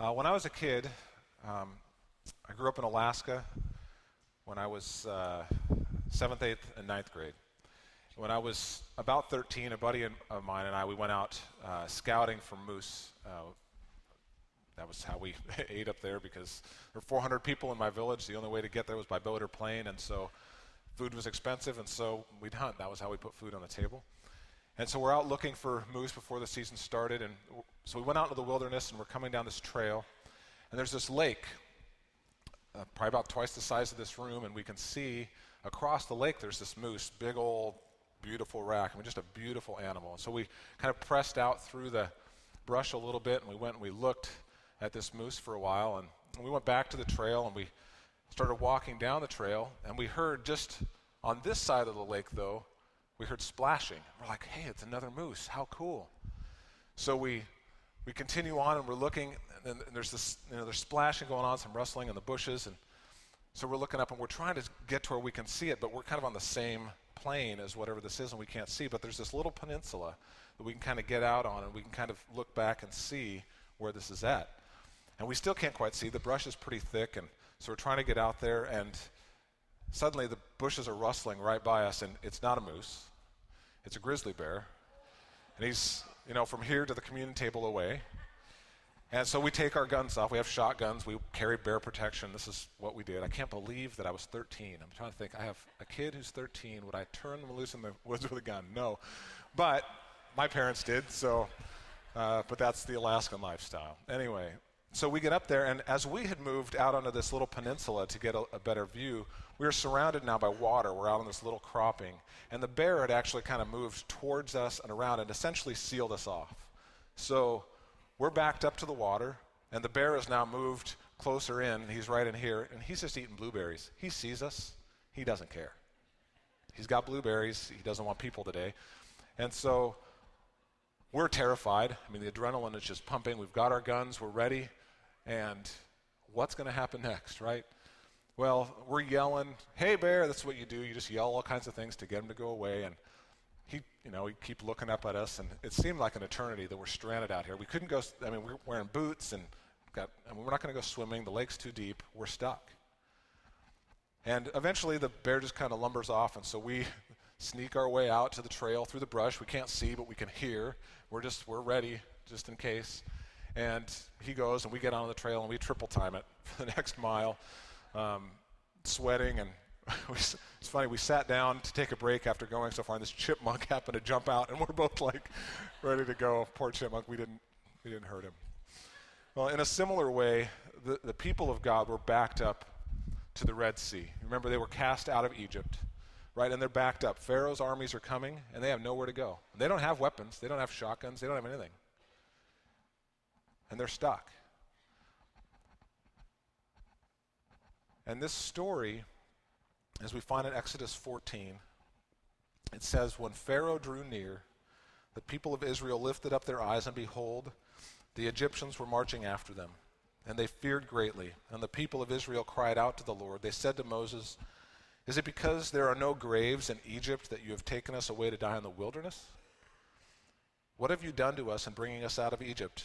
Uh, when I was a kid, um, I grew up in Alaska when I was uh, seventh, eighth, and ninth grade. When I was about 13, a buddy of mine and I, we went out uh, scouting for moose. Uh, that was how we ate up there because there were 400 people in my village. The only way to get there was by boat or plane, and so food was expensive, and so we'd hunt. That was how we put food on the table. And so we're out looking for moose before the season started, and so we went out into the wilderness, and we're coming down this trail, and there's this lake uh, probably about twice the size of this room, and we can see across the lake there's this moose, big old, beautiful rack. I mean, just a beautiful animal. And so we kind of pressed out through the brush a little bit, and we went and we looked at this moose for a while, and we went back to the trail, and we started walking down the trail, and we heard just on this side of the lake, though, we heard splashing. We're like, hey, it's another moose. How cool. So we we continue on and we're looking, and there's this, you know, there's splashing going on, some rustling in the bushes, and so we're looking up and we're trying to get to where we can see it, but we're kind of on the same plane as whatever this is, and we can't see. But there's this little peninsula that we can kind of get out on, and we can kind of look back and see where this is at. And we still can't quite see. The brush is pretty thick, and so we're trying to get out there, and suddenly the bushes are rustling right by us, and it's not a moose, it's a grizzly bear and he's, you know, from here to the communion table away. And so we take our guns off. We have shotguns. We carry bear protection. This is what we did. I can't believe that I was 13. I'm trying to think. I have a kid who's 13. Would I turn them loose in the woods with a gun? No. But my parents did, so, uh, but that's the Alaskan lifestyle. Anyway, so we get up there, and as we had moved out onto this little peninsula to get a, a, better view, we are surrounded now by water. We're out on this little cropping, and the bear had actually kind of moved towards us and around and essentially sealed us off. So we're backed up to the water, and the bear has now moved closer in. He's right in here, and he's just eating blueberries. He sees us, he doesn't care. He's got blueberries, he doesn't want people today. And so we're terrified. I mean, the adrenaline is just pumping. We've got our guns, we're ready. And what's going to happen next, right? Well, we're yelling, "Hey bear!" That's what you do. You just yell all kinds of things to get him to go away. And he, you know, he keep looking up at us, and it seemed like an eternity that we're stranded out here. We couldn't go. I mean, we're wearing boots, and got. We're not going to go swimming. The lake's too deep. We're stuck. And eventually, the bear just kind of lumbers off, and so we sneak our way out to the trail through the brush. We can't see, but we can hear. We're just we're ready just in case. And he goes, and we get on the trail, and we triple time it for the next mile, um, sweating. And it's funny, we sat down to take a break after going so far, and this chipmunk happened to jump out, and we're both like ready to go. Poor chipmunk, we didn't we didn't hurt him. Well, in a similar way, the, the people of God were backed up to the Red Sea. Remember, they were cast out of Egypt right? And they're backed up. Pharaoh's armies are coming, and they have nowhere to go. They don't have weapons, they don't have shotguns, they don't have anything. And they're stuck. And this story, as we find in Exodus 14, it says, When Pharaoh drew near, the people of Israel lifted up their eyes, and behold, the Egyptians were marching after them. And they feared greatly. And the people of Israel cried out to the Lord. They said to Moses, is it because there are no graves in Egypt that you have taken us away to die in the wilderness? What have you done to us in bringing us out of Egypt?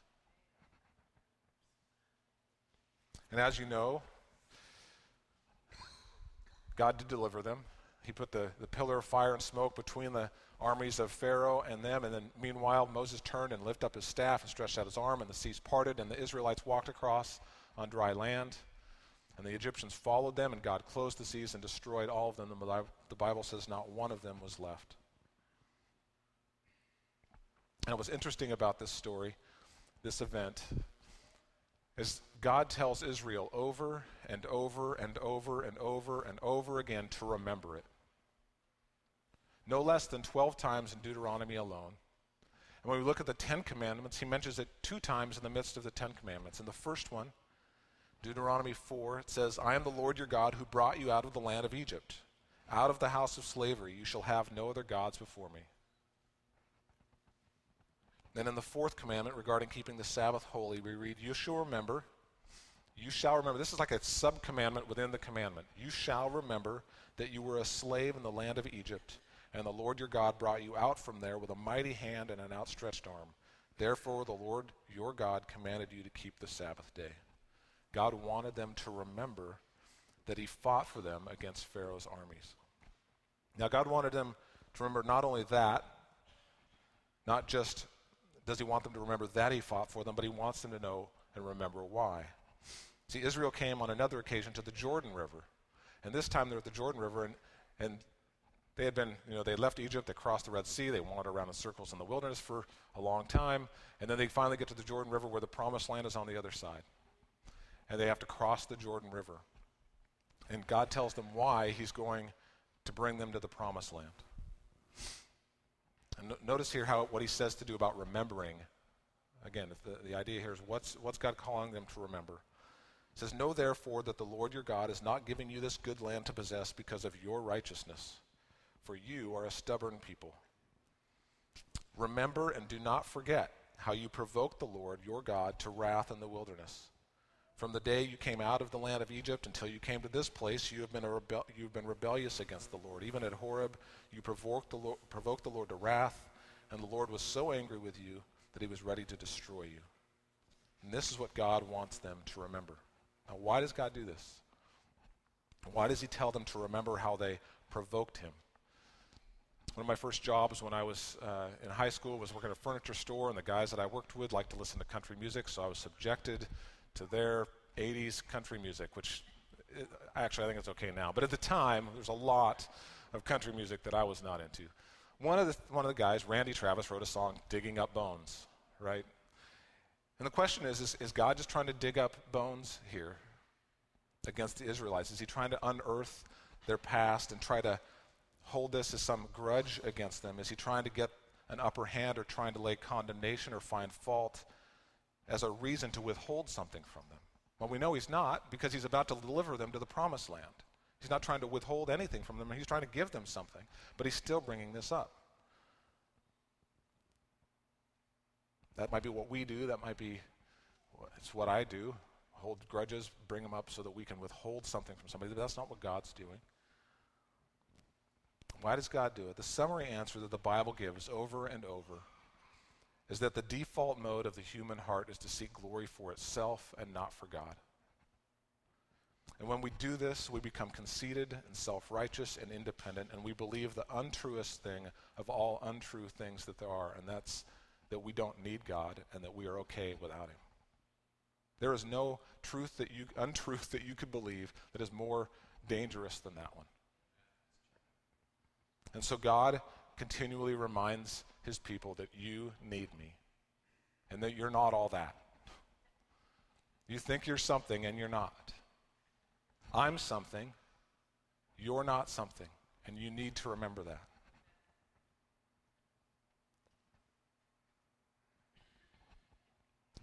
And as you know, God did deliver them. He put the, the pillar of fire and smoke between the armies of Pharaoh and them. And then, meanwhile, Moses turned and lifted up his staff and stretched out his arm, and the seas parted, and the Israelites walked across on dry land. And the Egyptians followed them, and God closed the seas and destroyed all of them. The Bible says not one of them was left. And what's interesting about this story, this event, is God tells Israel over and over and over and over and over again to remember it. No less than 12 times in Deuteronomy alone. And when we look at the Ten Commandments, he mentions it two times in the midst of the Ten Commandments. In the first one, Deuteronomy 4, it says, I am the Lord your God who brought you out of the land of Egypt. Out of the house of slavery you shall have no other gods before me. Then in the fourth commandment regarding keeping the Sabbath holy, we read, You shall remember, you shall remember. This is like a sub commandment within the commandment. You shall remember that you were a slave in the land of Egypt, and the Lord your God brought you out from there with a mighty hand and an outstretched arm. Therefore, the Lord your God commanded you to keep the Sabbath day. God wanted them to remember that he fought for them against Pharaoh's armies. Now, God wanted them to remember not only that, not just does he want them to remember that he fought for them, but he wants them to know and remember why. See, Israel came on another occasion to the Jordan River. And this time they're at the Jordan River, and, and they had been, you know, they left Egypt, they crossed the Red Sea, they wandered around in circles in the wilderness for a long time, and then they finally get to the Jordan River where the promised land is on the other side. And they have to cross the Jordan River. And God tells them why He's going to bring them to the promised land. And no, notice here how what He says to do about remembering. Again, the, the idea here is what's, what's God calling them to remember? It says, Know therefore that the Lord your God is not giving you this good land to possess because of your righteousness, for you are a stubborn people. Remember and do not forget how you provoked the Lord your God to wrath in the wilderness. From the day you came out of the land of Egypt until you came to this place, you have been, rebel- you've been rebellious against the Lord. Even at Horeb, you provoked the, Lord, provoked the Lord to wrath, and the Lord was so angry with you that he was ready to destroy you. And this is what God wants them to remember. Now, why does God do this? Why does He tell them to remember how they provoked Him? One of my first jobs when I was uh, in high school was working at a furniture store, and the guys that I worked with liked to listen to country music, so I was subjected to their 80s country music, which it, actually I think it's okay now. But at the time, there's a lot of country music that I was not into. One of the, one of the guys, Randy Travis, wrote a song, Digging Up Bones, right? And the question is, is, is God just trying to dig up bones here against the Israelites? Is he trying to unearth their past and try to hold this as some grudge against them? Is he trying to get an upper hand or trying to lay condemnation or find fault as a reason to withhold something from them? Well, we know he's not because he's about to deliver them to the promised land. He's not trying to withhold anything from them, he's trying to give them something, but he's still bringing this up. That might be what we do. That might be it's what I do. Hold grudges, bring them up so that we can withhold something from somebody. But that's not what God's doing. Why does God do it? The summary answer that the Bible gives over and over is that the default mode of the human heart is to seek glory for itself and not for God. And when we do this, we become conceited and self righteous and independent, and we believe the untruest thing of all untrue things that there are, and that's that we don't need God and that we are okay without Him. There is no truth that you, untruth that you could believe that is more dangerous than that one. And so God continually reminds His people that you need me and that you're not all that. You think you're something and you're not. I'm something, you're not something, and you need to remember that.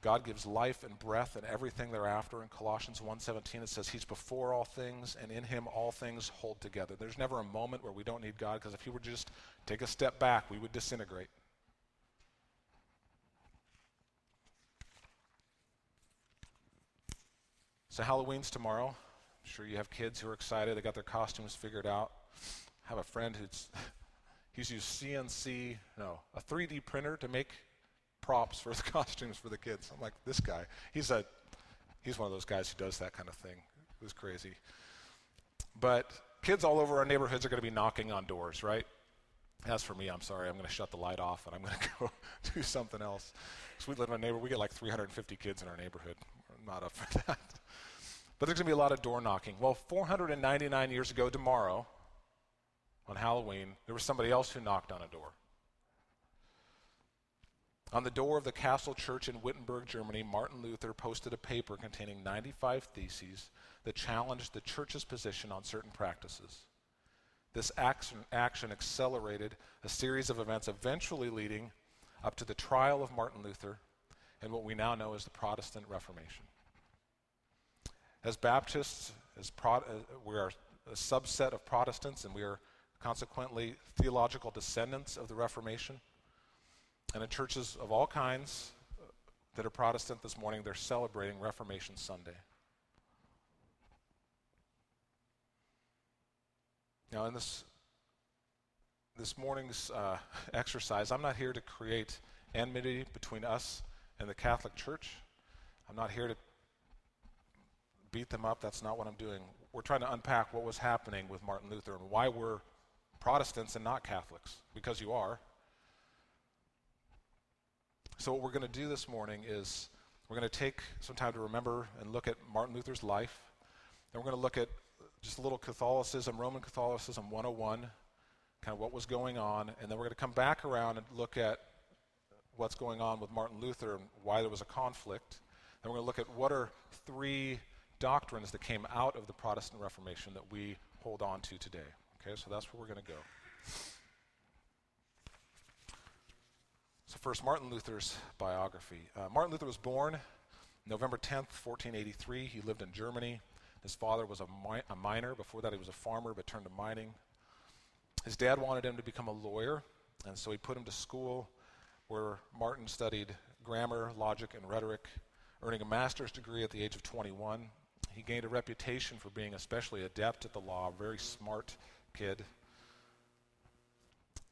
God gives life and breath and everything thereafter. In Colossians 1:17 it says he's before all things and in him all things hold together. There's never a moment where we don't need God because if he were just take a step back, we would disintegrate. So Halloween's tomorrow. I'm sure you have kids who are excited. They got their costumes figured out. I have a friend who's he's used CNC, no, a 3D printer to make props for the costumes for the kids. I'm like, this guy, he's a, he's one of those guys who does that kind of thing. It was crazy. But kids all over our neighborhoods are going to be knocking on doors, right? As for me, I'm sorry, I'm going to shut the light off and I'm going to go do something else. So we live in a neighborhood, we get like 350 kids in our neighborhood. We're not up for that. But there's going to be a lot of door knocking. Well, 499 years ago tomorrow, on Halloween, there was somebody else who knocked on a door. On the door of the Castle Church in Wittenberg, Germany, Martin Luther posted a paper containing 95 theses that challenged the church's position on certain practices. This action, action accelerated a series of events, eventually leading up to the trial of Martin Luther and what we now know as the Protestant Reformation. as Baptists, as Pro- uh, we are a subset of Protestants, and we are consequently theological descendants of the Reformation. And in churches of all kinds that are Protestant this morning, they're celebrating Reformation Sunday. Now, in this this morning's uh, exercise, I'm not here to create enmity between us and the Catholic Church. I'm not here to beat them up. That's not what I'm doing. We're trying to unpack what was happening with Martin Luther and why we're Protestants and not Catholics, because you are. So, what we're going to do this morning is we're going to take some time to remember and look at Martin Luther's life. And we're going to look at just a little Catholicism, Roman Catholicism 101, kind of what was going on, and then we're going to come back around and look at what's going on with Martin Luther and why there was a conflict. Then we're going to look at what are three doctrines that came out of the Protestant Reformation that we hold on to today. Okay, so that's where we're going to go. So, first, Martin Luther's biography. Uh, Martin Luther was born November 10th, 1483. He lived in Germany. His father was a, mi- a miner. Before that, he was a farmer, but turned to mining. His dad wanted him to become a lawyer, and so he put him to school where Martin studied grammar, logic, and rhetoric, earning a master's degree at the age of 21. He gained a reputation for being especially adept at the law, a very smart kid.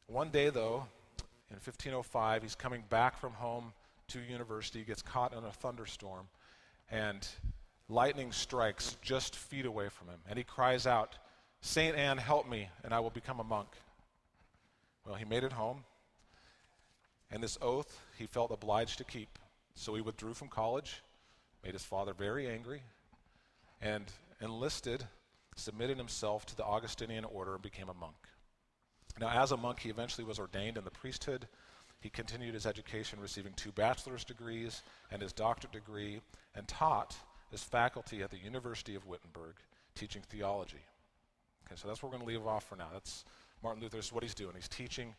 One day, though, in 1505, he's coming back from home to university, gets caught in a thunderstorm, and lightning strikes just feet away from him. And he cries out, Saint Anne, help me, and I will become a monk. Well, he made it home, and this oath he felt obliged to keep. So he withdrew from college, made his father very angry, and enlisted, submitted himself to the Augustinian order, and became a monk. Now, as a monk, he eventually was ordained in the priesthood. He continued his education, receiving two bachelor's degrees and his doctorate degree, and taught as faculty at the University of Wittenberg, teaching theology. Okay, so that's where we're going to leave off for now. That's Martin Luther. What he's doing. He's teaching.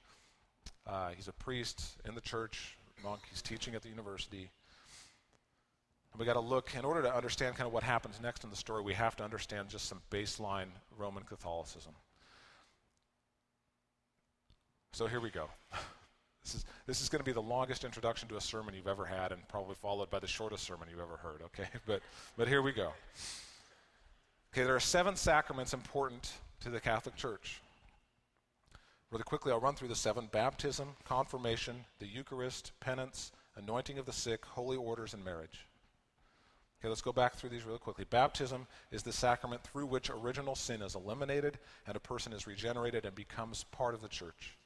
Uh, he's a priest in the church, monk. He's teaching at the university. And we got to look, in order to understand kind of what happens next in the story, we have to understand just some baseline Roman Catholicism. So here we go. This is, this is going to be the longest introduction to a sermon you've ever had, and probably followed by the shortest sermon you've ever heard, okay? But, but here we go. Okay, there are seven sacraments important to the Catholic Church. Really quickly, I'll run through the seven baptism, confirmation, the Eucharist, penance, anointing of the sick, holy orders, and marriage. Okay, let's go back through these really quickly. Baptism is the sacrament through which original sin is eliminated and a person is regenerated and becomes part of the church.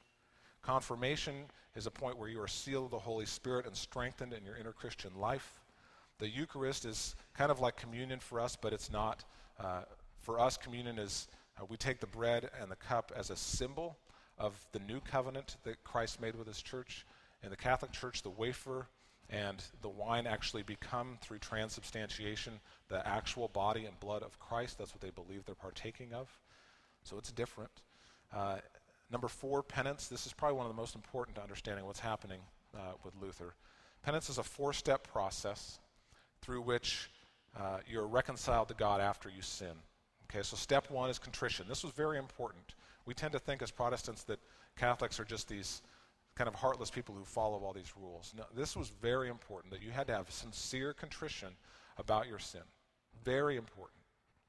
Confirmation is a point where you are sealed with the Holy Spirit and strengthened in your inner Christian life. The Eucharist is kind of like communion for us, but it's not. Uh, for us, communion is uh, we take the bread and the cup as a symbol of the new covenant that Christ made with his church. In the Catholic Church, the wafer and the wine actually become, through transubstantiation, the actual body and blood of Christ. That's what they believe they're partaking of. So it's different. Uh, number four, penance. This is probably one of the most important to understanding what's happening uh, with Luther. Penance is a four step process through which uh, you're reconciled to God after you sin. Okay, so step one is contrition. This was very important. We tend to think as Protestants that Catholics are just these kind of heartless people who follow all these rules. No, this was very important that you had to have sincere contrition about your sin. Very important.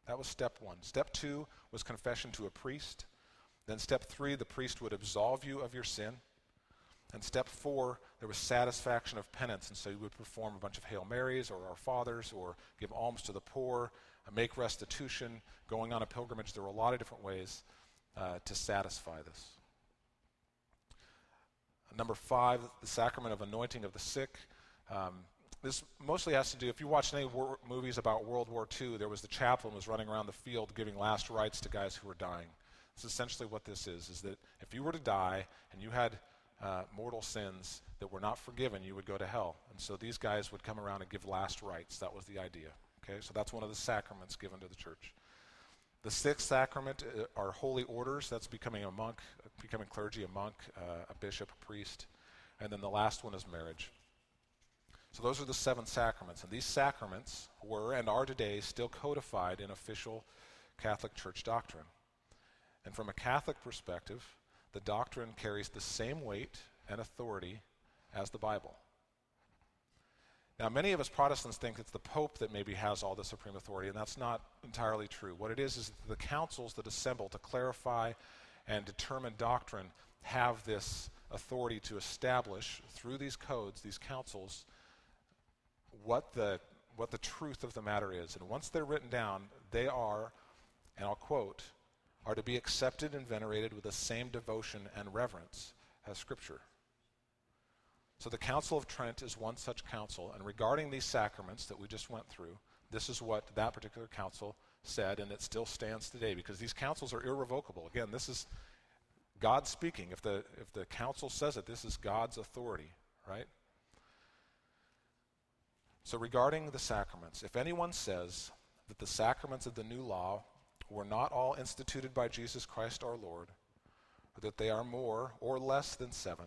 That was step one. Step two was confession to a priest. Then step three, the priest would absolve you of your sin. And step four, there was satisfaction of penance. And so you would perform a bunch of Hail Marys or Our Fathers or give alms to the poor, make restitution, going on a pilgrimage. There were a lot of different ways uh, to satisfy this. Number five, the sacrament of anointing of the sick. Um, this mostly has to do, if you watch any war- movies about World War II, there was the chaplain was running around the field giving last rites to guys who were dying. It's essentially what this is, is that if you were to die and you had uh, mortal sins that were not forgiven, you would go to hell. And so these guys would come around and give last rites. That was the idea. Okay, so that's one of the sacraments given to the church. The sixth sacrament uh, are holy orders. That's becoming a monk, becoming clergy, a monk, uh, a bishop, a priest. And then the last one is marriage. So those are the seven sacraments. And these sacraments were and are today still codified in official Catholic Church doctrine. And from a Catholic perspective, the doctrine carries the same weight and authority as the Bible. Now, many of us Protestants think it's the Pope that maybe has all the supreme authority, and that's not entirely true. What it is is the councils that assemble to clarify and determine doctrine have this authority to establish through these codes, these councils, what the, what the truth of the matter is. And once they're written down, they are, and I'll quote, are to be accepted and venerated with the same devotion and reverence as Scripture. So the Council of Trent is one such council, and regarding these sacraments that we just went through, this is what that particular council said, and it still stands today because these councils are irrevocable. Again, this is God speaking. If the, if the council says it, this is God's authority, right? So, regarding the sacraments, if anyone says that the sacraments of the new law were not all instituted by Jesus Christ our Lord, or that they are more or less than seven,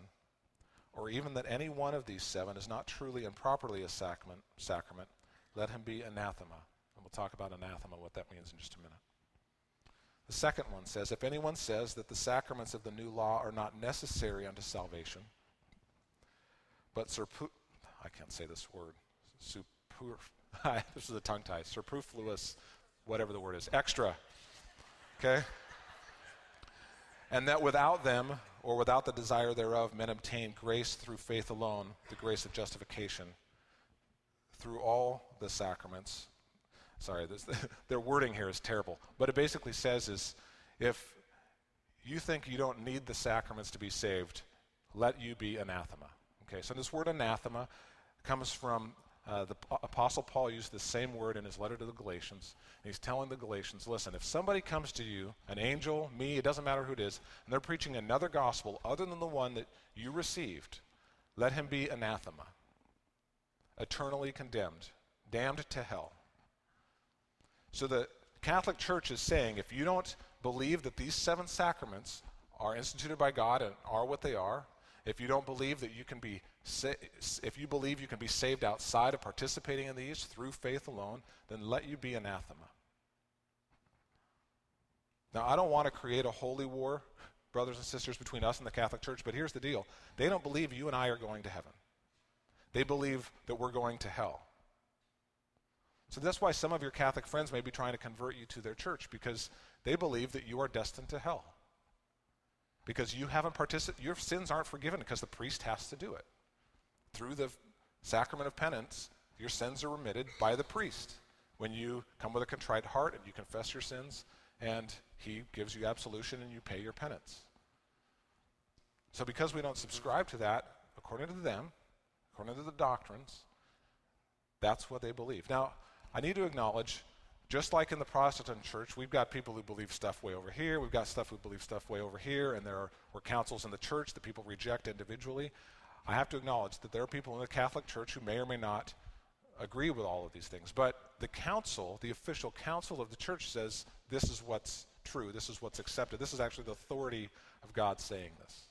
or even that any one of these seven is not truly and properly a sacrament, sacrament let him be anathema. And we'll talk about anathema, what that means in just a minute. The second one says, If anyone says that the sacraments of the new law are not necessary unto salvation, but surpu- I can't say this word, super, this is a tongue tie, superfluous, whatever the word is, extra, okay? And that without them, or without the desire thereof, men obtain grace through faith alone, the grace of justification, through all the sacraments, Sorry, this, their wording here is terrible. But it basically says is if you think you don't need the sacraments to be saved, let you be anathema. Okay, so this word anathema comes from uh, the Apostle Paul used the same word in his letter to the Galatians. He's telling the Galatians, listen, if somebody comes to you, an angel, me, it doesn't matter who it is, and they're preaching another gospel other than the one that you received, let him be anathema, eternally condemned, damned to hell. So the Catholic Church is saying if you don't believe that these seven sacraments are instituted by God and are what they are, if you don't believe that you can be if you believe you can be saved outside of participating in these through faith alone, then let you be anathema. Now, I don't want to create a holy war, brothers and sisters, between us and the Catholic Church, but here's the deal. They don't believe you and I are going to heaven. They believe that we're going to hell. So that's why some of your Catholic friends may be trying to convert you to their church because they believe that you are destined to hell. Because you haven't participated, your sins aren't forgiven because the priest has to do it. Through the sacrament of penance, your sins are remitted by the priest when you come with a contrite heart and you confess your sins and he gives you absolution and you pay your penance. So because we don't subscribe to that, according to them, according to the doctrines, that's what they believe. Now, I need to acknowledge, just like in the Protestant church, we've got people who believe stuff way over here, we've got stuff who believe stuff way over here, and there are, are councils in the church that people reject individually. I have to acknowledge that there are people in the Catholic Church who may or may not agree with all of these things. But the council, the official council of the church, says this is what's true, this is what's accepted. This is actually the authority of God saying this.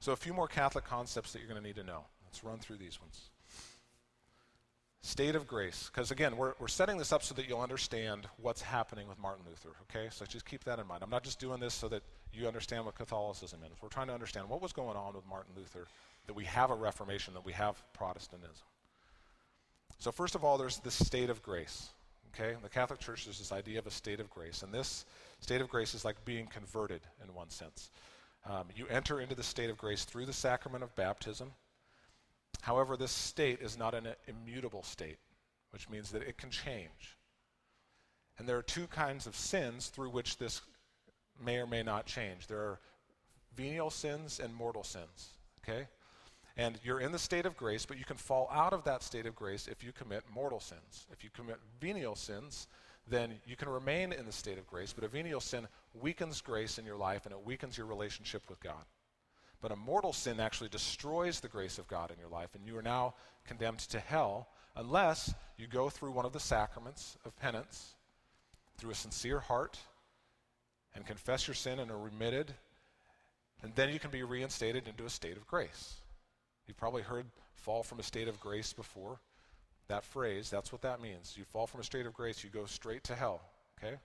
So, a few more Catholic concepts that you're going to need to know. Let's run through these ones. State of grace. Because again, we're, we're setting this up so that you'll understand what's happening with Martin Luther, okay? So just keep that in mind. I'm not just doing this so that you understand what Catholicism is. We're trying to understand what was going on with Martin Luther, that we have a Reformation, that we have Protestantism. So, first of all, there's this state of grace, okay? In the Catholic Church, there's this idea of a state of grace. And this state of grace is like being converted in one sense. Um, you enter into the state of grace through the sacrament of baptism. However, this state is not an immutable state, which means that it can change. And there are two kinds of sins through which this may or may not change. There are venial sins and mortal sins, okay? And you're in the state of grace, but you can fall out of that state of grace if you commit mortal sins. If you commit venial sins, then you can remain in the state of grace, but a venial sin weakens grace in your life and it weakens your relationship with God. But a mortal sin actually destroys the grace of God in your life, and you are now condemned to hell unless you go through one of the sacraments of penance through a sincere heart and confess your sin and are remitted, and then you can be reinstated into a state of grace. You've probably heard fall from a state of grace before. That phrase, that's what that means. You fall from a state of grace, you go straight to hell. Okay?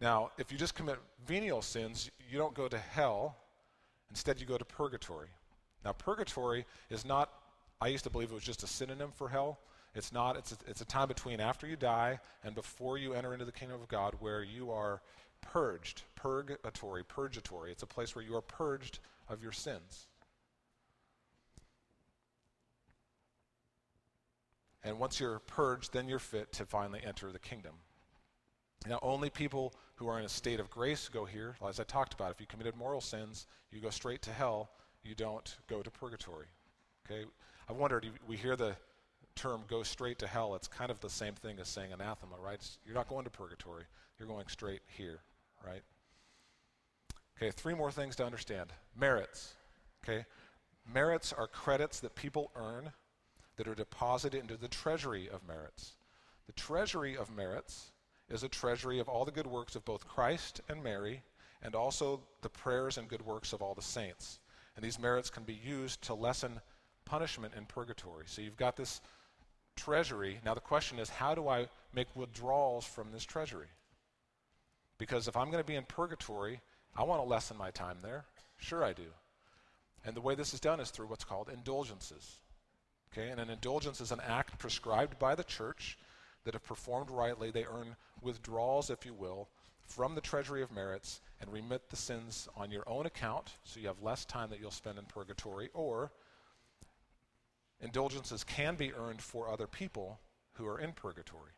Now, if you just commit venial sins, you don't go to hell. Instead, you go to purgatory. Now, purgatory is not, I used to believe it was just a synonym for hell. It's not, it's a, it's a time between after you die and before you enter into the kingdom of God where you are purged. Purgatory, purgatory. It's a place where you are purged of your sins. And once you're purged, then you're fit to finally enter the kingdom. Now, only people who are in a state of grace go here. As I talked about, if you committed moral sins, you go straight to hell. You don't go to purgatory. Okay? I wondered, we hear the term go straight to hell. It's kind of the same thing as saying anathema, right? You're not going to purgatory. You're going straight here, right? Okay, three more things to understand. Merits. Okay? Merits are credits that people earn that are deposited into the treasury of merits. The treasury of merits is a treasury of all the good works of both Christ and Mary, and also the prayers and good works of all the saints. And these merits can be used to lessen punishment in purgatory. So you've got this treasury. Now the question is, how do I make withdrawals from this treasury? Because if I'm going to be in purgatory, I want to lessen my time there. Sure, I do. And the way this is done is through what's called indulgences. Okay, and an indulgence is an act prescribed by the church that, if performed rightly, they earn withdrawals, if you will, from the treasury of merits and remit the sins on your own account, so you have less time that you'll spend in purgatory, or indulgences can be earned for other people who are in purgatory.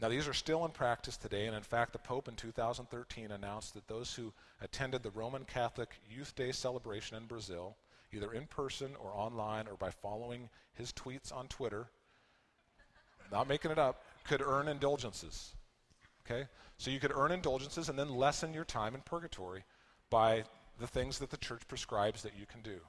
Now, these are still in practice today, and in fact, the Pope in 2013 announced that those who attended the Roman Catholic Youth Day celebration in Brazil either in person or online or by following his tweets on Twitter, not making it up, could earn indulgences. Okay? So you could earn indulgences and then lessen your time in purgatory by the things that the church prescribes that you can do.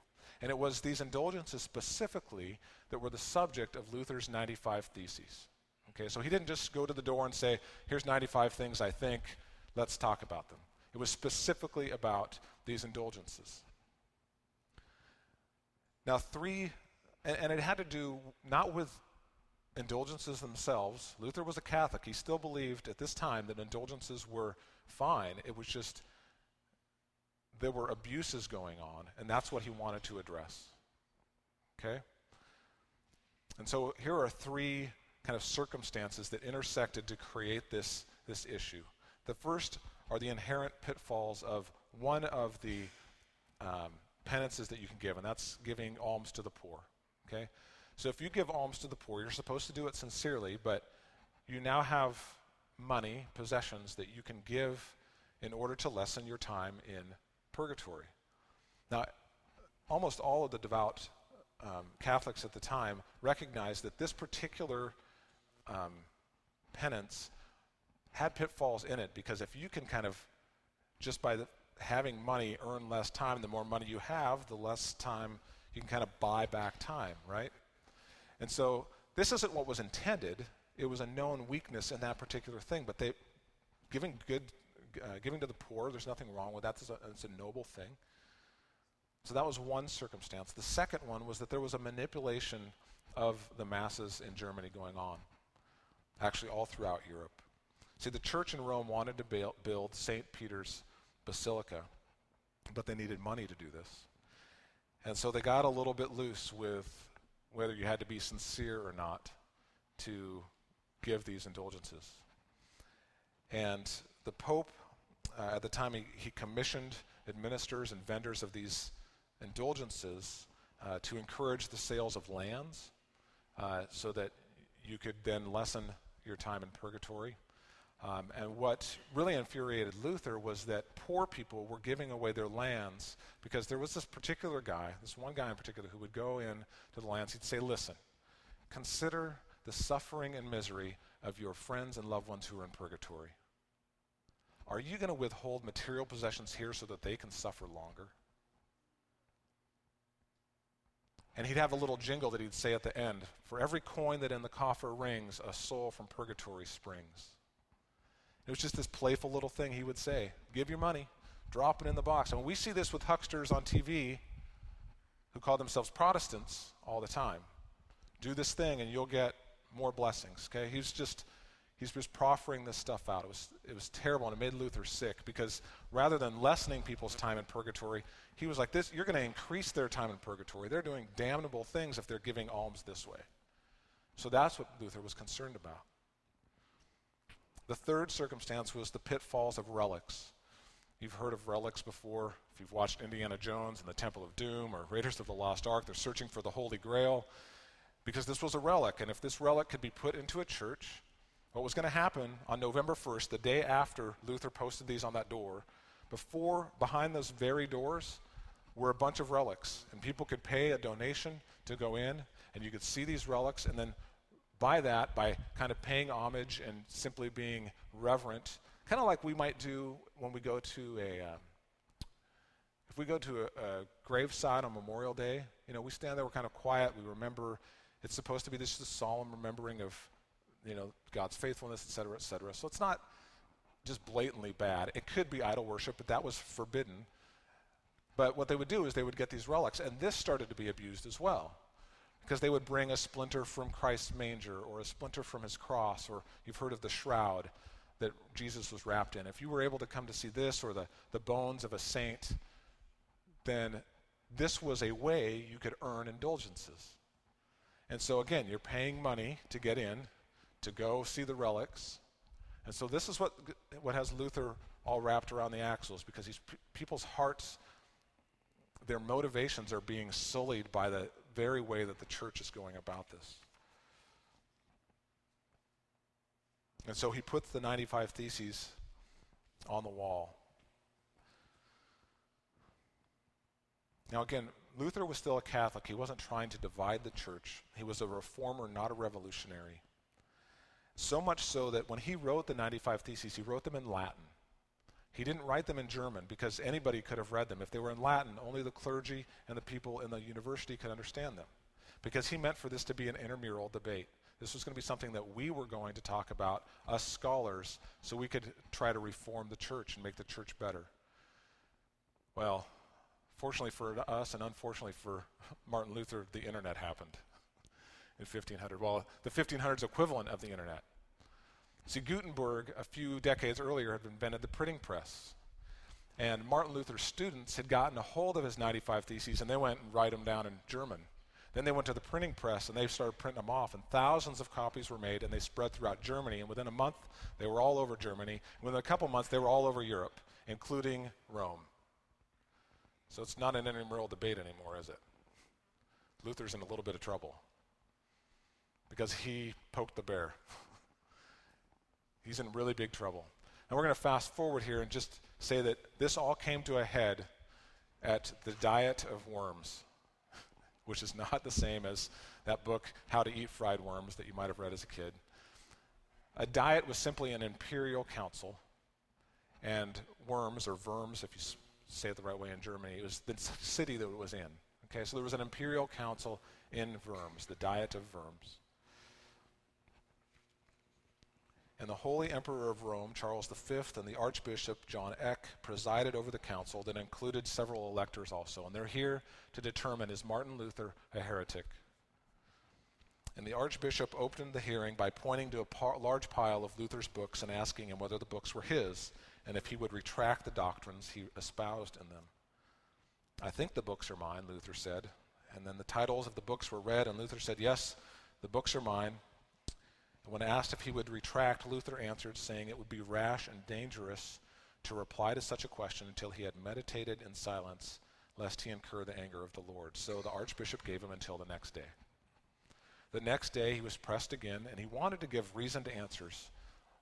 And it was these indulgences specifically that were the subject of Luther's 95 Theses. Okay, so he didn't just go to the door and say, here's 95 things I think, let's talk about them. It was specifically about these indulgences. Now, three, and, and it had to do not with indulgences themselves. Luther was a Catholic. He still believed at this time that indulgences were fine. It was just there were abuses going on, and that's what he wanted to address. Okay? And so here are three kind of circumstances that intersected to create this, this issue. The first are the inherent pitfalls of one of the um, penances that you can give, and that's giving alms to the poor. Okay? So if you give alms to the poor, you're supposed to do it sincerely, but you now have money, possessions that you can give in order to lessen your time in purgatory. Now, almost all of the devout um, Catholics at the time recognized that this particular um, penance had pitfalls in it because if you can kind of just by the, having money earn less time. The more money you have, the less time you can kind of buy back time, right? And so this isn't what was intended. It was a known weakness in that particular thing. But they, giving good, uh, giving to the poor, there's nothing wrong with that. It's a, it's a noble thing. So that was one circumstance. The second one was that there was a manipulation of the masses in Germany going on, actually all throughout Europe. See, the church in Rome wanted to build St. Peter's basilica, but they needed money to do this. And so they got a little bit loose with whether you had to be sincere or not to give these indulgences. And the Pope, uh, at the time, he, he, commissioned administrators and vendors of these indulgences uh, to encourage the sales of lands uh, so that you could then lessen your time in purgatory. Um, and what really infuriated Luther was that poor people were giving away their lands because there was this particular guy, this one guy in particular, who would go in to the lands. He'd say, Listen, consider the suffering and misery of your friends and loved ones who are in purgatory. Are you going to withhold material possessions here so that they can suffer longer? And he'd have a little jingle that he'd say at the end For every coin that in the coffer rings, a soul from purgatory springs. It was just this playful little thing he would say Give your money drop it in the box. And we see this with hucksters on TV who call themselves Protestants all the time. Do this thing and you'll get more blessings. Okay? He's just he's just proffering this stuff out. It was it was terrible and it made Luther sick because rather than lessening people's time in purgatory, he was like this you're going to increase their time in purgatory. They're doing damnable things if they're giving alms this way. So that's what Luther was concerned about. The third circumstance was the pitfalls of relics. You've heard of relics before. If you've watched Indiana Jones and the Temple of Doom or Raiders of the Lost Ark, they're searching for the Holy Grail because this was a relic. And if this relic could be put into a church, what was going to happen on November 1st, the day after Luther posted these on that door, before, behind those very doors, were a bunch of relics. And people could pay a donation to go in, and you could see these relics, and then by that, by kind of paying homage and simply being reverent, kind of like we might do when we go to a, uh, if we go to a, a graveside on Memorial Day, you know, we stand there, we're kind of quiet, we remember. It's supposed to be this a solemn remembering of, you know, God's faithfulness, et cetera, et cetera. So it's not just blatantly bad. It could be idol worship, but that was forbidden. But what they would do is they would get these relics, and this started to be abused as well because they would bring a splinter from Christ's manger or a splinter from his cross, or you've heard of the shroud that Jesus was wrapped in. If you were able to come to see this or the, the bones of a saint, then this was a way you could earn indulgences. And so, again, you're paying money to get in, to go see the relics. And so, this is what, what has Luther all wrapped around the axles because these people's hearts, their motivations are being sullied by the, very way that the church is going about this. And so he puts the 95 Theses on the wall. Now, again, Luther was still a Catholic. He wasn't trying to divide the church, he was a reformer, not a revolutionary. So much so that when he wrote the 95 Theses, he wrote them in Latin. He didn't write them in German because anybody could have read them. If they were in Latin, only the clergy and the people in the university could understand them. Because he meant for this to be an intramural debate. This was going to be something that we were going to talk about, us scholars, so we could try to reform the church and make the church better. Well, fortunately for us and unfortunately for Martin Luther, the internet happened in 1500. Well, the 1500s equivalent of the internet. See, Gutenberg, a few decades earlier, had invented the printing press. And Martin Luther's students had gotten a hold of his 95 Theses and they went and write them down in German. Then they went to the printing press and they started printing them off, and thousands of copies were made and they spread throughout Germany. And within a month, they were all over Germany. And within a couple months, they were all over Europe, including Rome. So it's not an intramural debate anymore, is it? Luther's in a little bit of trouble because he poked the bear. He's in really big trouble. And we're going to fast forward here and just say that this all came to a head at the diet of worms, which is not the same as that book, How to Eat Fried Worms, that you might have read as a kid. A diet was simply an imperial council, and worms, or verms, if you say it the right way in Germany, it was the city that it was in. Okay, so there was an imperial council in Worms, the diet of Worms. And the Holy Emperor of Rome, Charles V, and the Archbishop, John Eck, presided over the council that included several electors also. And they're here to determine is Martin Luther a heretic? And the Archbishop opened the hearing by pointing to a par- large pile of Luther's books and asking him whether the books were his and if he would retract the doctrines he espoused in them. I think the books are mine, Luther said. And then the titles of the books were read, and Luther said, Yes, the books are mine. When asked if he would retract, Luther answered, saying it would be rash and dangerous to reply to such a question until he had meditated in silence, lest he incur the anger of the Lord. So the archbishop gave him until the next day. The next day he was pressed again, and he wanted to give reasoned answers.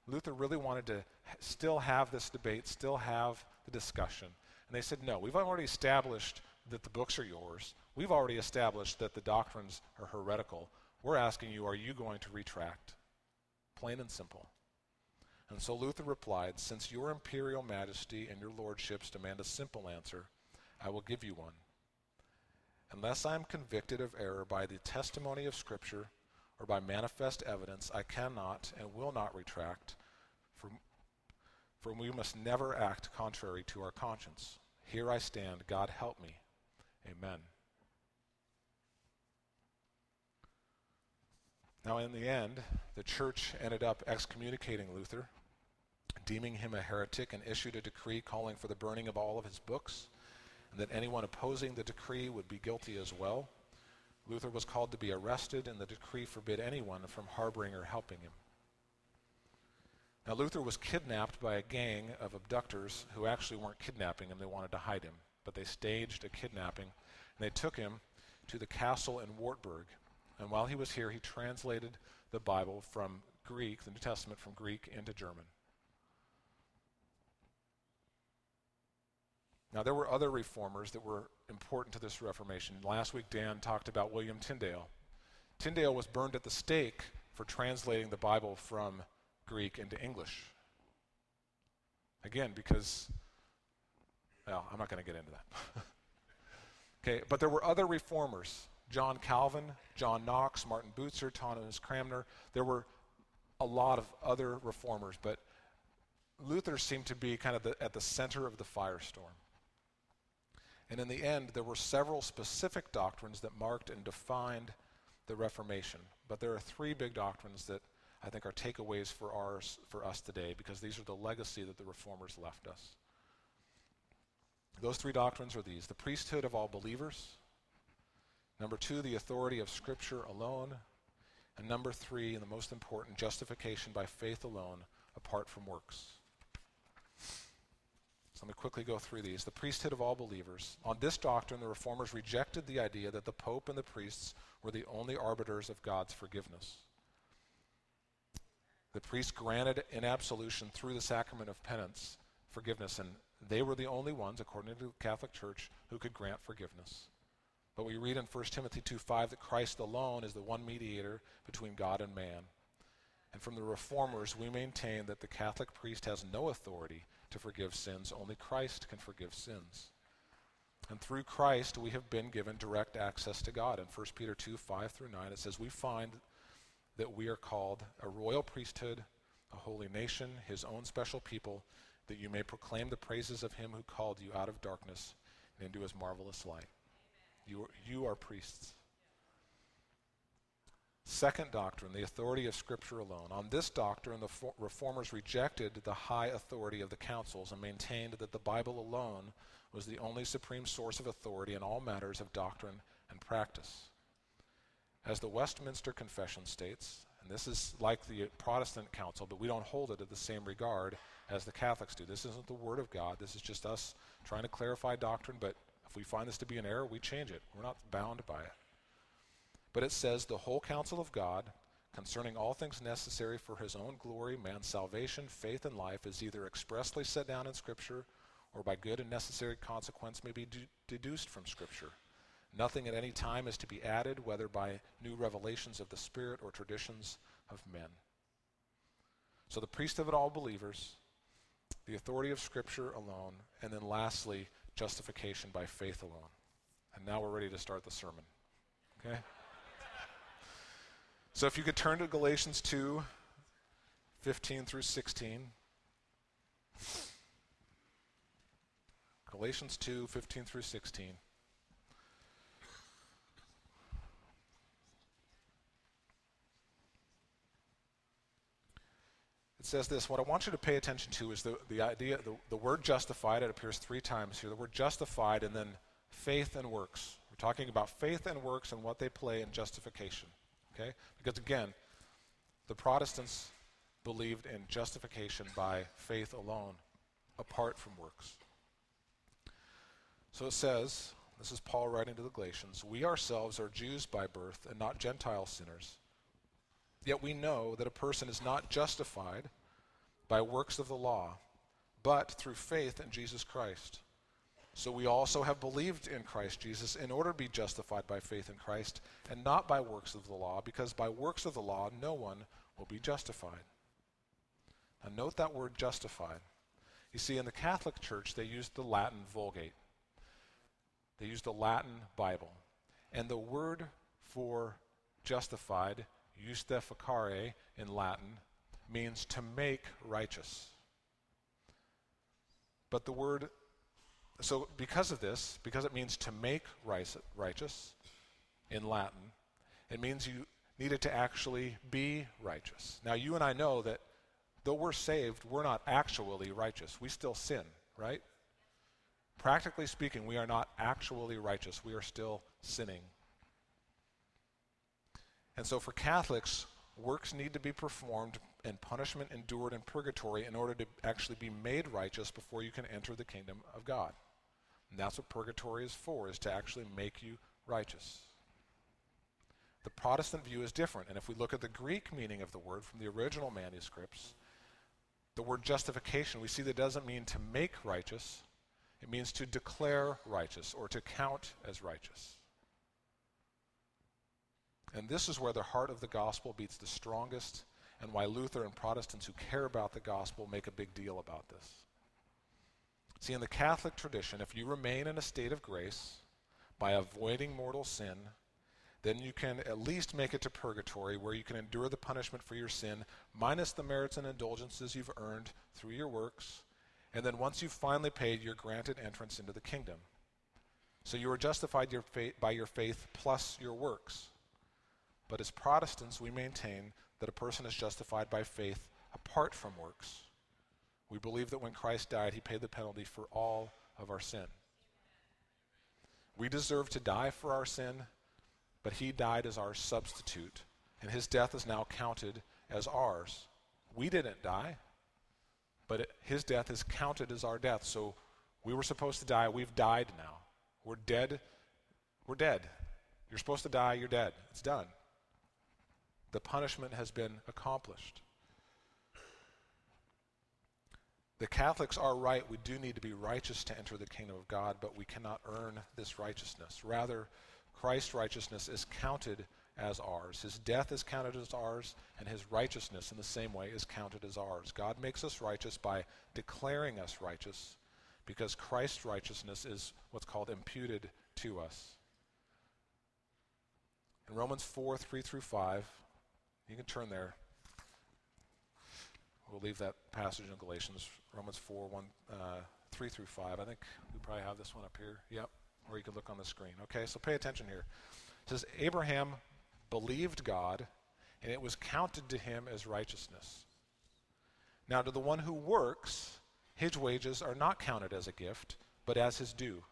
Luther really wanted to still have this debate, still have the discussion. And they said, No, we've already established that the books are yours. We've already established that the doctrines are heretical. We're asking you, are you going to retract? Plain and simple. And so Luther replied, Since your imperial majesty and your lordships demand a simple answer, I will give you one. Unless I am convicted of error by the testimony of Scripture or by manifest evidence, I cannot and will not retract. For, for we must never act contrary to our conscience. Here I stand. God help me. Amen. Now, in the end, the church ended up excommunicating Luther, deeming him a heretic, and issued a decree calling for the burning of all of his books, and that anyone opposing the decree would be guilty as well. Luther was called to be arrested, and the decree forbid anyone from harboring or helping him. Now, Luther was kidnapped by a gang of abductors who actually weren't kidnapping him, they wanted to hide him. But they staged a kidnapping, and they took him to the castle in Wartburg. And while he was here, he translated the Bible from Greek, the New Testament from Greek into German. Now, there were other reformers that were important to this Reformation. Last week, Dan talked about William Tyndale. Tyndale was burned at the stake for translating the Bible from Greek into English. Again, because, well, I'm not going to get into that. okay, but there were other reformers John Calvin, John Knox, Martin Bucer, Thomas Cranmer. There were a lot of other reformers, but Luther seemed to be kind of the, at the center of the firestorm. And in the end, there were several specific doctrines that marked and defined the Reformation. But there are three big doctrines that I think are takeaways for ours for us today because these are the legacy that the reformers left us. Those three doctrines are these the priesthood of all believers, number two, the authority of Scripture alone, and number three, and the most important, justification by faith alone, apart from works. So let me quickly go through these. The priesthood of all believers. On this doctrine, the reformers rejected the idea that the Pope and the priests were the only arbiters of God's forgiveness. The priests granted in absolution through the sacrament of penance forgiveness, and they were the only ones, according to the Catholic Church, who could grant forgiveness. But we read in 1 Timothy 2:5 that Christ alone is the one mediator between God and man. And from the reformers, we maintain that the Catholic priest has no authority to forgive sins, only Christ can forgive sins. And through Christ, we have been given direct access to God. In 1 Peter 2 5 through 9, it says, We find that we are called a royal priesthood, a holy nation, his own special people, that you may proclaim the praises of him who called you out of darkness and into his marvelous light. You are, you are priests. Second doctrine, the authority of Scripture alone. On this doctrine, the for- reformers rejected the high authority of the councils and maintained that the Bible alone was the only supreme source of authority in all matters of doctrine and practice. As the Westminster Confession states, and this is like the Protestant council, but we don't hold it in the same regard as the Catholics do. This isn't the Word of God. This is just us trying to clarify doctrine, but if we find this to be an error, we change it. We're not bound by it. But it says, the whole counsel of God concerning all things necessary for his own glory, man's salvation, faith, and life is either expressly set down in Scripture or by good and necessary consequence may be de- deduced from Scripture. Nothing at any time is to be added, whether by new revelations of the Spirit or traditions of men. So, the priesthood of all believers, the authority of Scripture alone, and then lastly, justification by faith alone. And now we're ready to start the sermon. Okay? So, if you could turn to Galatians 2 15 through 16. Galatians 2 15 through 16. It says this What I want you to pay attention to is the, the idea, the, the word justified, it appears three times here. The word justified and then faith and works. We're talking about faith and works and what they play in justification. Okay? Because again, the Protestants believed in justification by faith alone, apart from works. So it says, this is Paul writing to the Galatians, we ourselves are Jews by birth and not Gentile sinners. Yet we know that a person is not justified by works of the law, but through faith in Jesus Christ. So we also have believed in Christ Jesus in order to be justified by faith in Christ and not by works of the law, because by works of the law no one will be justified. Now note that word justified. You see, in the Catholic Church, they used the Latin Vulgate. They used the Latin Bible. And the word for justified justificare in Latin means to make righteous. But the word, so because of this, because it means to make righteous in Latin, it means you needed to actually be righteous. Now, you and I know that though we're saved, we're not actually righteous. We still sin, right? Practically speaking, we are not actually righteous. We are still sinning. And so for Catholics, works need to be performed and punishment endured in purgatory in order to actually be made righteous before you can enter the kingdom of God. And that's what purgatory is for, is to actually make you righteous. The Protestant view is different, and if we look at the Greek meaning of the word from the original manuscripts, the word justification, we see that doesn't mean to make righteous, it means to declare righteous or to count as righteous. And this is where the heart of the gospel beats the strongest, and why Luther and Protestants who care about the gospel make a big deal about this. See, in the Catholic tradition, if you remain in a state of grace by avoiding mortal sin, then you can at least make it to purgatory where you can endure the punishment for your sin minus the merits and indulgences you've earned through your works. And then once you've finally paid, you're granted entrance into the kingdom. So you are justified your by your faith plus your works. But as Protestants, we maintain that a person is justified by faith apart from works. We believe that when Christ died, he paid the penalty for all of our sin. We deserve to die for our sin, but he died as our substitute, and his death is now counted as ours. We didn't die, but his death is counted as our death. So we were supposed to die. We've died now. We're dead. We're dead. You're supposed to die. You're dead. It's done. The punishment has been accomplished. The Catholics are right. We do need to be righteous to enter the kingdom of God, but we cannot earn this righteousness. Rather, Christ's righteousness is counted as ours. His death is counted as ours, and his righteousness in the same way is counted as ours. God makes us righteous by declaring us righteous because Christ's righteousness is what's called imputed to us. In Romans 4 3 through 5, you can turn there. We'll leave that passage in Galatians, Romans 4, 1, uh, 3 through 5. I think we probably have this one up here. Yep. Or you can look on the screen. Okay, so pay attention here. It says, Abraham believed God, and it was counted to him as righteousness. Now, to the one who works, his wages are not counted as a gift, but as his due.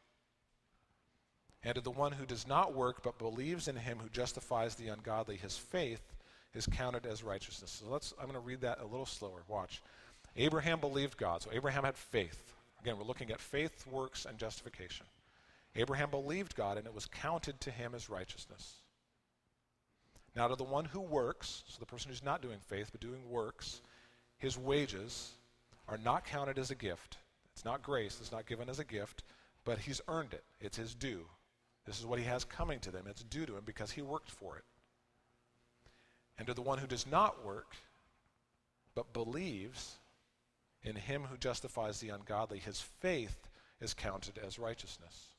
And to the one who does not work, but believes in him who justifies the ungodly, his faith is counted as righteousness. So let's, I'm going to read that a little slower. Watch. Abraham believed God. So Abraham had faith. Again, we're looking at faith, works, and justification. Abraham believed God, and it was counted to him as righteousness. Now, to the one who works, so the person who's not doing faith but doing works, his wages are not counted as a gift. It's not grace, it's not given as a gift, but he's earned it. It's his due. This is what he has coming to them. It's due to him because he worked for it. And to the one who does not work, but believes in him who justifies the ungodly, his faith is counted as righteousness.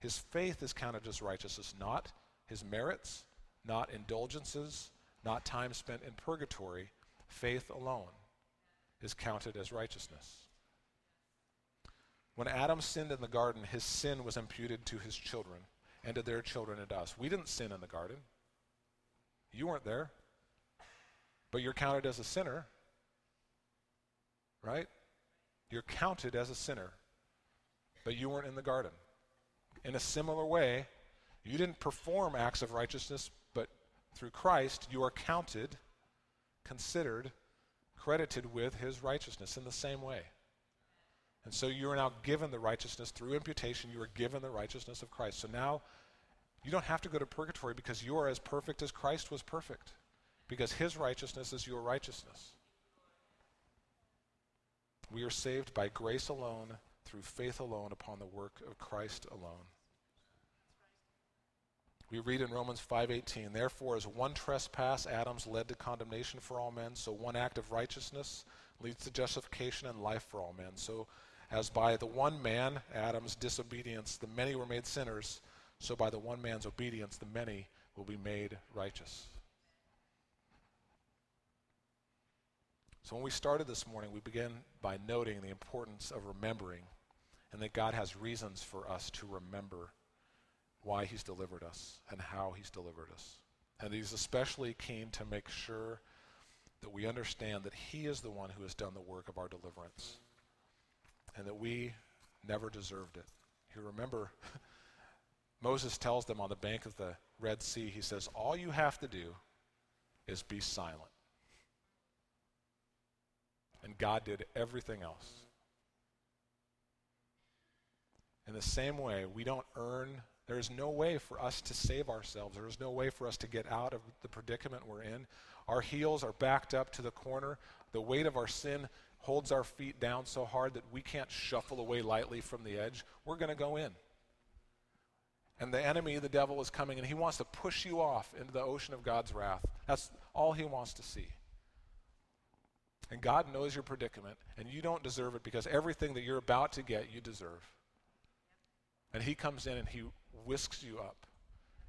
His faith is counted as righteousness, not his merits, not indulgences, not time spent in purgatory. Faith alone is counted as righteousness. When Adam sinned in the garden, his sin was imputed to his children and to their children and us. We didn't sin in the garden. You weren't there. But you're counted as a sinner, right? You're counted as a sinner, but you weren't in the garden. In a similar way, you didn't perform acts of righteousness, but through Christ, you are counted, considered, credited with his righteousness in the same way. And so you are now given the righteousness through imputation, you are given the righteousness of Christ. So now you don't have to go to purgatory because you are as perfect as Christ was perfect, because his righteousness is your righteousness. We are saved by grace alone, through faith alone, upon the work of Christ alone. We read in Romans 5:18, therefore as one trespass Adam's led to condemnation for all men, so one act of righteousness leads to justification and life for all men. So as by the one man, Adam's disobedience, the many were made sinners, so by the one man's obedience, the many will be made righteous. So when we started this morning, we began by noting the importance of remembering and that God has reasons for us to remember why He's delivered us and how He's delivered us. And He's especially keen to make sure that we understand that He is the one who has done the work of our deliverance and that we never deserved it. You remember, Moses tells them on the bank of the Red Sea, he says, All you have to do is be silent. And God did everything else. In the same way, we don't earn, there is no way for us to save ourselves. There is no way for us to get out of the predicament we're in. Our heels are backed up to the corner. The weight of our sin holds our feet down so hard that we can't shuffle away lightly from the edge. We're going to go in. And the enemy, the devil, is coming and he wants to push you off into the ocean of God's wrath. That's all he wants to see. And God knows your predicament, and you don't deserve it because everything that you're about to get, you deserve. And he comes in and he whisks you up,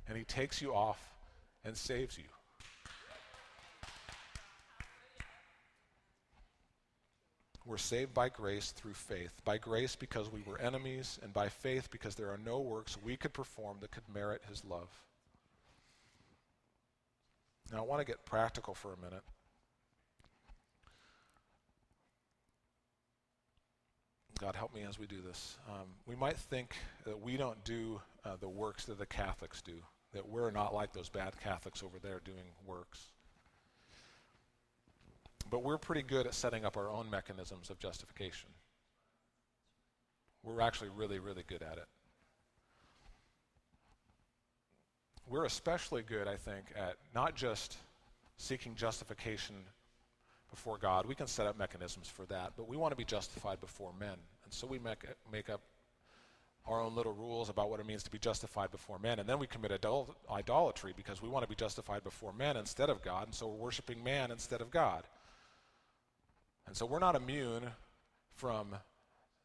and he takes you off and saves you. We're saved by grace through faith. By grace because we were enemies, and by faith because there are no works we could perform that could merit his love. Now, I want to get practical for a minute. God, help me as we do this. Um, we might think that we don't do uh, the works that the Catholics do, that we're not like those bad Catholics over there doing works. But we're pretty good at setting up our own mechanisms of justification. We're actually really, really good at it. We're especially good, I think, at not just seeking justification before God. We can set up mechanisms for that, but we want to be justified before men. And so we make, make up our own little rules about what it means to be justified before men. And then we commit adul- idolatry because we want to be justified before men instead of God, and so we're worshiping man instead of God. And so we're not immune from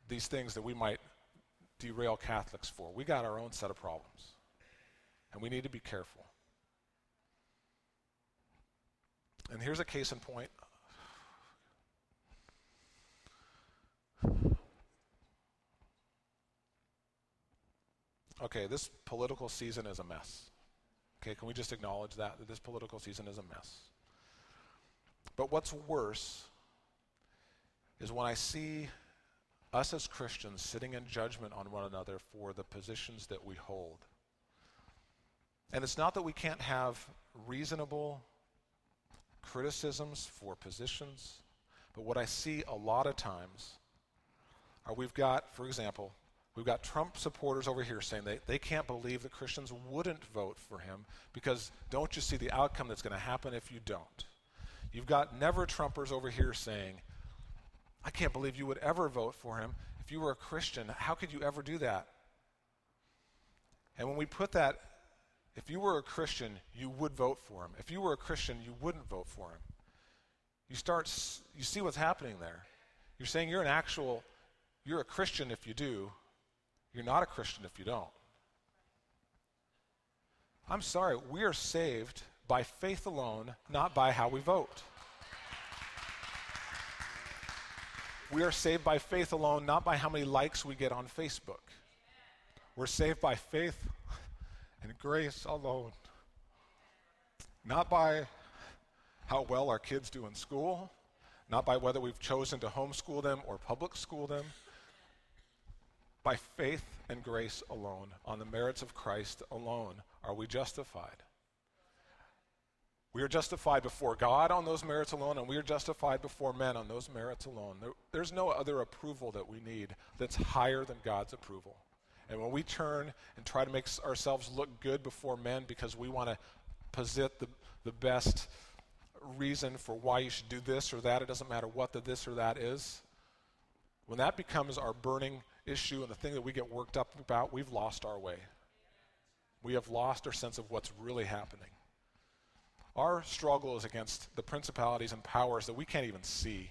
these things that we might derail Catholics for. We got our own set of problems. And we need to be careful. And here's a case in point. Okay, this political season is a mess. Okay, can we just acknowledge that? That this political season is a mess. But what's worse is when I see us as Christians sitting in judgment on one another for the positions that we hold. And it's not that we can't have reasonable criticisms for positions, but what I see a lot of times are we've got, for example, we've got Trump supporters over here saying they, they can't believe that Christians wouldn't vote for him because don't you see the outcome that's going to happen if you don't? You've got never Trumpers over here saying, I can't believe you would ever vote for him. If you were a Christian, how could you ever do that? And when we put that, if you were a Christian, you would vote for him. If you were a Christian, you wouldn't vote for him. You start, you see what's happening there. You're saying you're an actual, you're a Christian if you do, you're not a Christian if you don't. I'm sorry, we are saved by faith alone, not by how we vote. We are saved by faith alone, not by how many likes we get on Facebook. We're saved by faith and grace alone, not by how well our kids do in school, not by whether we've chosen to homeschool them or public school them. By faith and grace alone, on the merits of Christ alone, are we justified. We are justified before God on those merits alone, and we are justified before men on those merits alone. There, there's no other approval that we need that's higher than God's approval. And when we turn and try to make ourselves look good before men because we want to posit the, the best reason for why you should do this or that, it doesn't matter what the this or that is, when that becomes our burning issue and the thing that we get worked up about, we've lost our way. We have lost our sense of what's really happening. Our struggle is against the principalities and powers that we can't even see.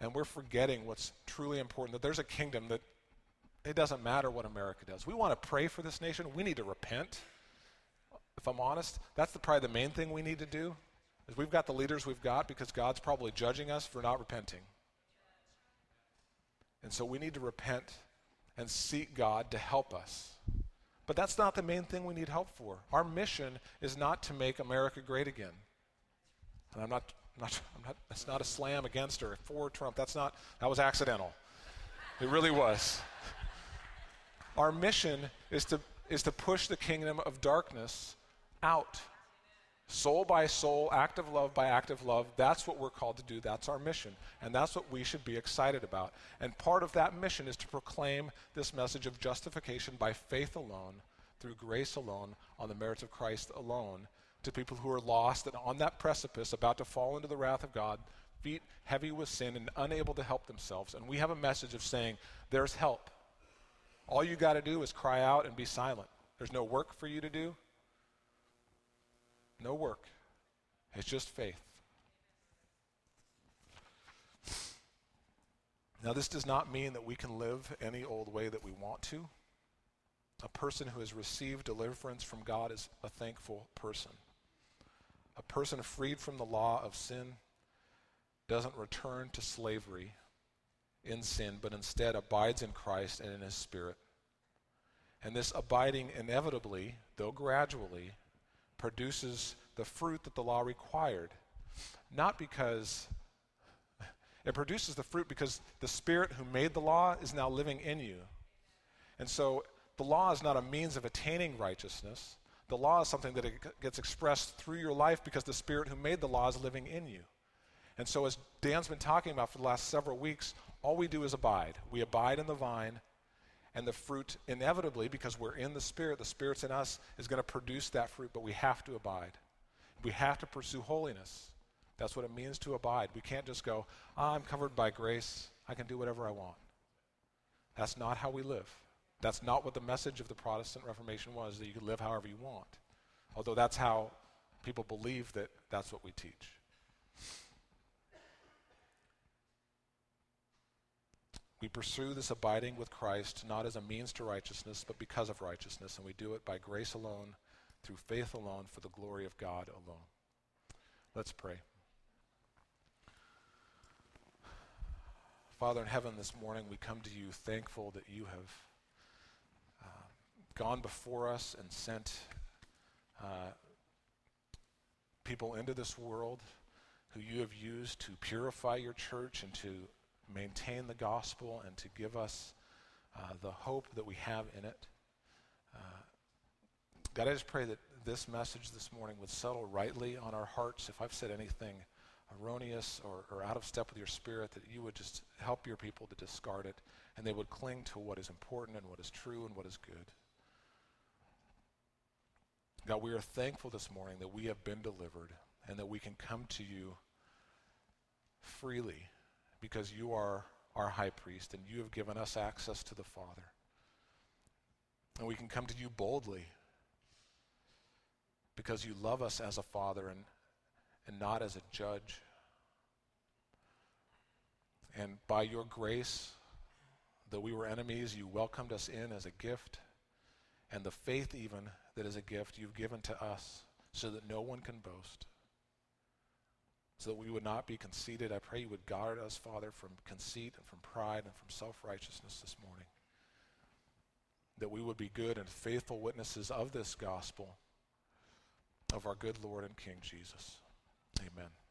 And we're forgetting what's truly important that there's a kingdom that it doesn't matter what America does. We want to pray for this nation. We need to repent. If I'm honest, that's the, probably the main thing we need to do. is we've got the leaders we've got because God's probably judging us for not repenting. And so we need to repent and seek God to help us. But that's not the main thing we need help for. Our mission is not to make America great again. And I'm not, not, I'm not that's not a slam against or for Trump. That's not, that was accidental. It really was. Our mission is to, is to push the kingdom of darkness out. Soul by soul, act of love by act of love. That's what we're called to do. That's our mission. And that's what we should be excited about. And part of that mission is to proclaim this message of justification by faith alone, through grace alone, on the merits of Christ alone, to people who are lost and on that precipice, about to fall into the wrath of God, feet heavy with sin and unable to help themselves. And we have a message of saying, there's help. All you got to do is cry out and be silent. There's no work for you to do, no work. It's just faith. Now, this does not mean that we can live any old way that we want to. A person who has received deliverance from God is a thankful person. A person freed from the law of sin doesn't return to slavery in sin, but instead abides in Christ and in his Spirit. And this abiding inevitably, though gradually, produces the fruit that the law required. Not because it produces the fruit because the Spirit who made the law is now living in you. And so the law is not a means of attaining righteousness. The law is something that gets expressed through your life because the Spirit who made the law is living in you. And so, as Dan's been talking about for the last several weeks, all we do is abide. We abide in the vine, and the fruit, inevitably, because we're in the Spirit, the Spirit's in us, is going to produce that fruit, but we have to abide. We have to pursue holiness. That's what it means to abide. We can't just go, oh, I'm covered by grace. I can do whatever I want. That's not how we live. That's not what the message of the Protestant Reformation was, that you can live however you want. Although that's how people believe that that's what we teach. We pursue this abiding with Christ not as a means to righteousness, but because of righteousness, and we do it by grace alone, through faith alone, for the glory of God alone. Let's pray. Father in heaven, this morning we come to you thankful that you have uh, gone before us and sent uh, people into this world who you have used to purify your church and to maintain the gospel and to give us uh, the hope that we have in it. Uh, God, I just pray that this message this morning would settle rightly on our hearts. If I've said anything erroneous or, or out of step with your spirit, that you would just help your people to discard it and they would cling to what is important and what is true and what is good. God, we are thankful this morning that we have been delivered and that we can come to you freely because you are our high priest and you have given us access to the Father. And we can come to you boldly because you love us as a father and, and not as a judge. And by your grace, though we were enemies, you welcomed us in as a gift. And the faith, even that is a gift, you've given to us so that no one can boast so that we would not be conceited. I pray you would guard us, Father, from conceit and from pride and from self righteousness this morning. That we would be good and faithful witnesses of this gospel of our good Lord and King Jesus. Amen.